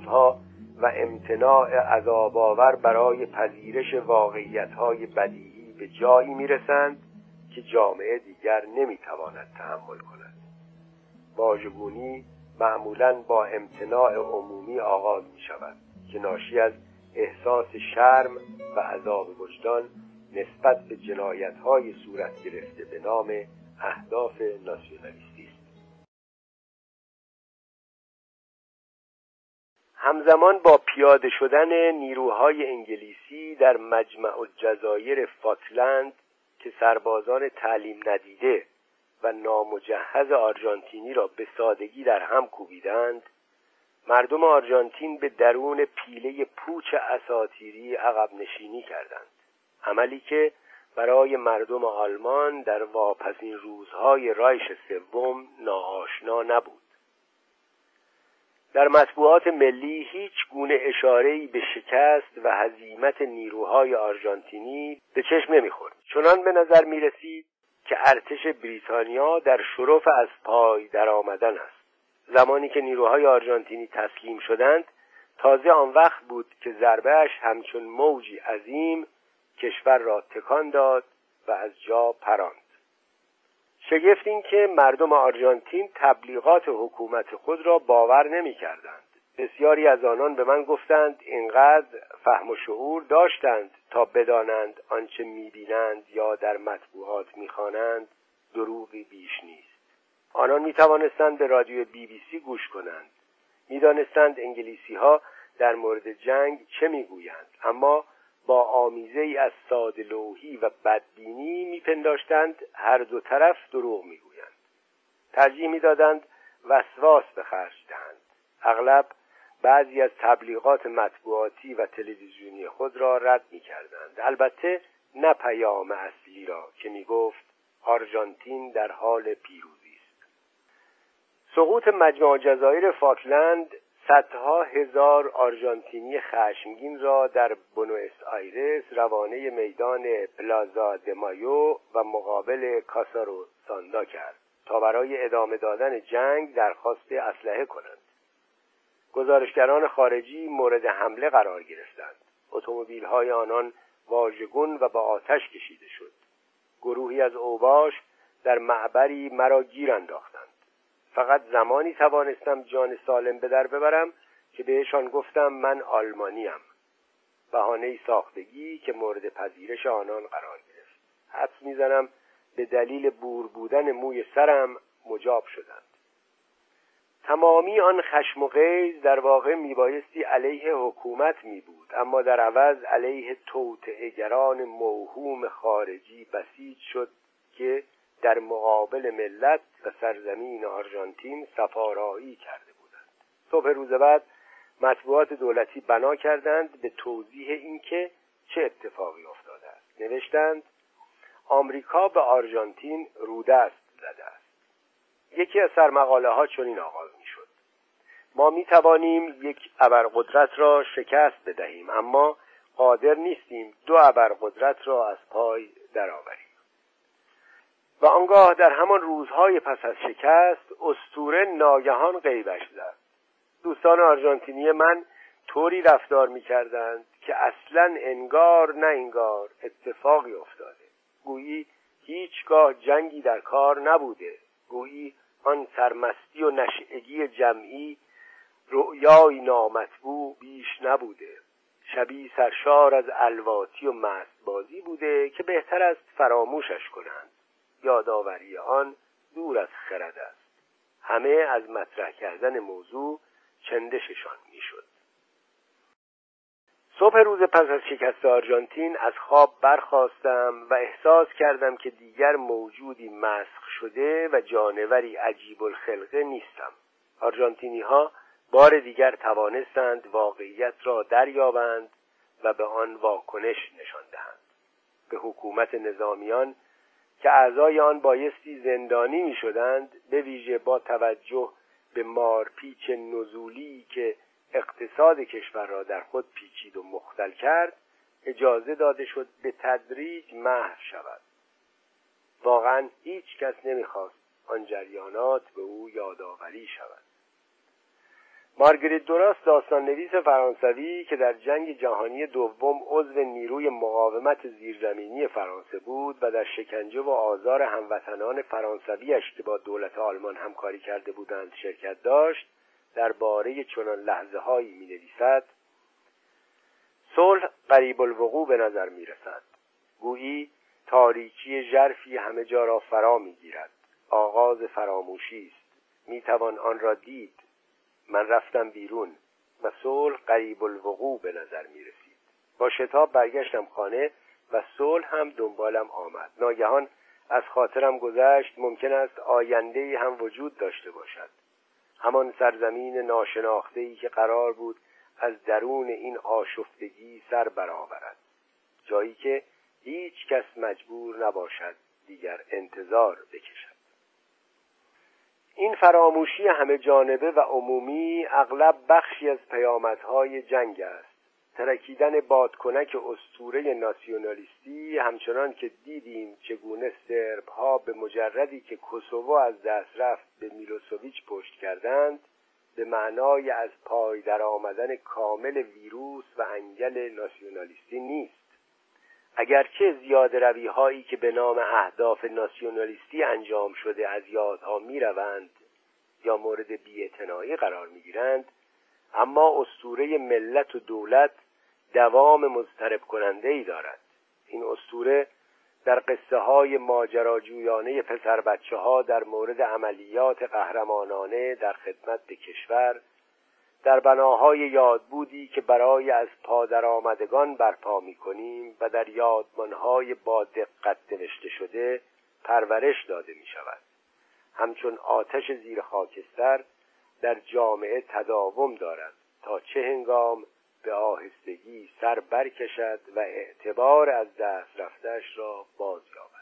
Speaker 1: ها و امتناع عذاب برای پذیرش واقعیت های بدیهی به جایی می رسند که جامعه دیگر نمی تواند تحمل کند. واژگونی معمولا با امتناع عمومی آغاز می شود که ناشی از احساس شرم و عذاب وجدان نسبت به جنایت های صورت گرفته به نام اهداف ناسیونالیستی است. همزمان با پیاده شدن نیروهای انگلیسی در مجمع الجزایر فاتلند که سربازان تعلیم ندیده و نامجهز آرژانتینی را به سادگی در هم کوبیدند. مردم آرژانتین به درون پیله پوچ اساتیری عقب نشینی کردند. عملی که برای مردم آلمان در واپسین روزهای رایش سوم ناآشنا نبود. در مطبوعات ملی هیچ گونه اشاره‌ای به شکست و هزیمت نیروهای آرژانتینی به چشم نمی‌خورد. چنان به نظر می رسید که ارتش بریتانیا در شرف از پای در آمدن است زمانی که نیروهای آرژانتینی تسلیم شدند تازه آن وقت بود که ضربهش همچون موجی عظیم کشور را تکان داد و از جا پراند شگفت این که مردم آرژانتین تبلیغات حکومت خود را باور نمی کردند. بسیاری از آنان به من گفتند اینقدر فهم و شعور داشتند تا بدانند آنچه می‌بینند یا در مطبوعات می‌خوانند دروغی بیش نیست. آنان می توانستند به رادیو بی بی سی گوش کنند. می‌دانستند انگلیسی ها در مورد جنگ چه می‌گویند. اما با آمیزه ای از ساده لوحی و بدبینی میپنداشتند هر دو طرف دروغ می‌گویند. ترجیح می‌دادند وسواس به خرج دهند. اغلب بعضی از تبلیغات مطبوعاتی و تلویزیونی خود را رد می‌کردند. البته نه پیام اصلی را که می‌گفت آرژانتین در حال پیروزی است. سقوط مجمع جزایر فاکلند صدها هزار آرژانتینی خشمگین را در بونوس آیرس روانه میدان پلازا دمایو و مقابل کاسارو ساندا کرد تا برای ادامه دادن جنگ درخواست اسلحه کنند. گزارشگران خارجی مورد حمله قرار گرفتند. اتومبیل‌های آنان واژگون و با آتش کشیده شد. گروهی از اوباش در معبری مرا گیر انداختند. فقط زمانی توانستم جان سالم به در ببرم که بهشان گفتم من آلمانیم. بهانه ساختگی که مورد پذیرش آنان قرار گرفت. حدس می‌زنم به دلیل بور بودن موی سرم مجاب شدند. تمامی آن خشم و غیز در واقع میبایستی علیه حکومت می بود اما در عوض علیه توطعهگران موهوم خارجی بسیج شد که در مقابل ملت و سرزمین آرژانتین سفارایی کرده بودند. صبح روز بعد مطبوعات دولتی بنا کردند به توضیح اینکه چه اتفاقی افتاده است. نوشتند آمریکا به آرژانتین رودست زده است. یکی از سرمقاله ها چنین آغاز ما می توانیم یک ابرقدرت را شکست بدهیم اما قادر نیستیم دو ابرقدرت را از پای درآوریم. و آنگاه در همان روزهای پس از شکست استوره ناگهان غیبش زد. دوستان آرژانتینی من طوری رفتار می کردند که اصلا انگار نه انگار اتفاقی افتاده. گویی هیچگاه جنگی در کار نبوده. گویی آن سرمستی و نشعگی جمعی رؤیای نامطبوع بیش نبوده. شبی سرشار از الواتی و مستبازی بوده که بهتر است فراموشش کنند. یادآوری آن دور از خرد است. همه از مطرح کردن موضوع چندششان می‌شد. صبح روز پس از شکست آرژانتین از خواب برخواستم و احساس کردم که دیگر موجودی مسخ شده و جانوری عجیب الخلقه نیستم. آرژانتینی ها بار دیگر توانستند واقعیت را دریابند و به آن واکنش نشان دهند. به حکومت نظامیان که اعضای آن بایستی زندانی می شدند به ویژه با توجه به مارپیچ نزولی که اقتصاد کشور را در خود پیچید و مختل کرد اجازه داده شد به تدریج محو شود. واقعا هیچ کس نمی‌خواست آن جریانات به او یادآوری شود. مارگریت دوراس داستان نویس فرانسوی که در جنگ جهانی دوم عضو نیروی مقاومت زیرزمینی فرانسه بود و در شکنجه و آزار هموطنان فرانسویش که با دولت آلمان همکاری کرده بودند شرکت داشت درباره چنان لحظه هایی می نویسد صلح قریب الوقوع به نظر می رسد گویی تاریکی ژرفی همه جا را فرا می گیرد آغاز فراموشی است. می توان آن را دید. من رفتم بیرون و صلح قریب الوقوع به نظر می رسید. با شتاب برگشتم خانه و صلح هم دنبالم آمد. ناگهان از خاطرم گذشت ممکن است آینده هم وجود داشته باشد. همان سرزمین ناشناخته ای که قرار بود از درون این آشفتگی سر برآورد. جایی که هیچ کس مجبور نباشد دیگر انتظار بکشد. این فراموشی همه جانبه و عمومی اغلب بخشی از پیامدهای جنگ است. ترکیدن بادکنک استوره ناسیونالیستی همچنان که دیدیم چگونه سرب ها به مجردی که کوسوو از دست رفت به میلوسوویچ پشت کردند به معنای از پای در آمدن کامل ویروس و انگل ناسیونالیستی نیست. اگرچه زیاد روی هایی که به نام اهداف ناسیونالیستی انجام شده از یادها می روند یا مورد بیاعتنایی قرار می گیرند اما استوره ملت و دولت دوام مضطرب کننده ای دارد. این استوره در قصه های ماجراجویانه پسر بچه ها در مورد عملیات قهرمانانه در خدمت به کشور در بناهای یادبودی که برای از پادر آمدگان برپا می کنیم و در یادمانهای با دقت نوشته شده پرورش داده می شود. همچون آتش زیر خاکستر در جامعه تداوم دارد تا چه هنگام به آهستگی سر برکشد و اعتبار از دست رفتش را باز یابد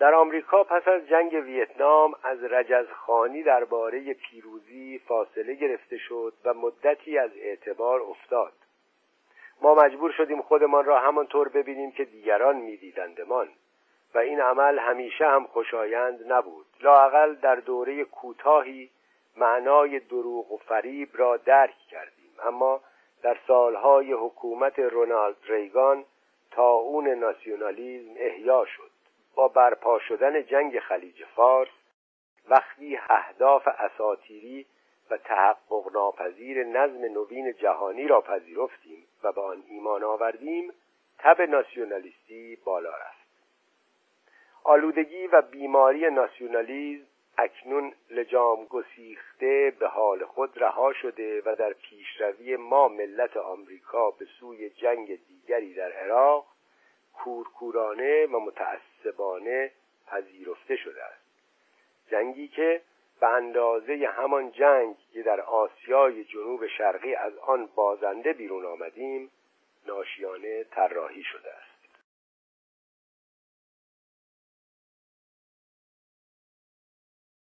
Speaker 1: در آمریکا پس از جنگ ویتنام از رجزخانی درباره پیروزی فاصله گرفته شد و مدتی از اعتبار افتاد. ما مجبور شدیم خودمان را همانطور ببینیم که دیگران میدیدندمان و این عمل همیشه هم خوشایند نبود. لاقل در دوره کوتاهی معنای دروغ و فریب را درک کردیم. اما در سالهای حکومت رونالد ریگان تا اون ناسیونالیزم احیا شد. با برپا شدن جنگ خلیج فارس وقتی اهداف اساتیری و تحقق ناپذیر نظم نوین جهانی را پذیرفتیم و به آن ایمان آوردیم تب ناسیونالیستی بالا رفت. آلودگی و بیماری ناسیونالیزم اکنون لجام گسیخته به حال خود رها شده و در پیشروی ما ملت آمریکا به سوی جنگ دیگری در عراق کورکورانه و متعصبانه پذیرفته شده است. جنگی که به اندازه همان جنگ که در آسیای جنوب شرقی از آن بازنده بیرون آمدیم ناشیانه طراحی شده است.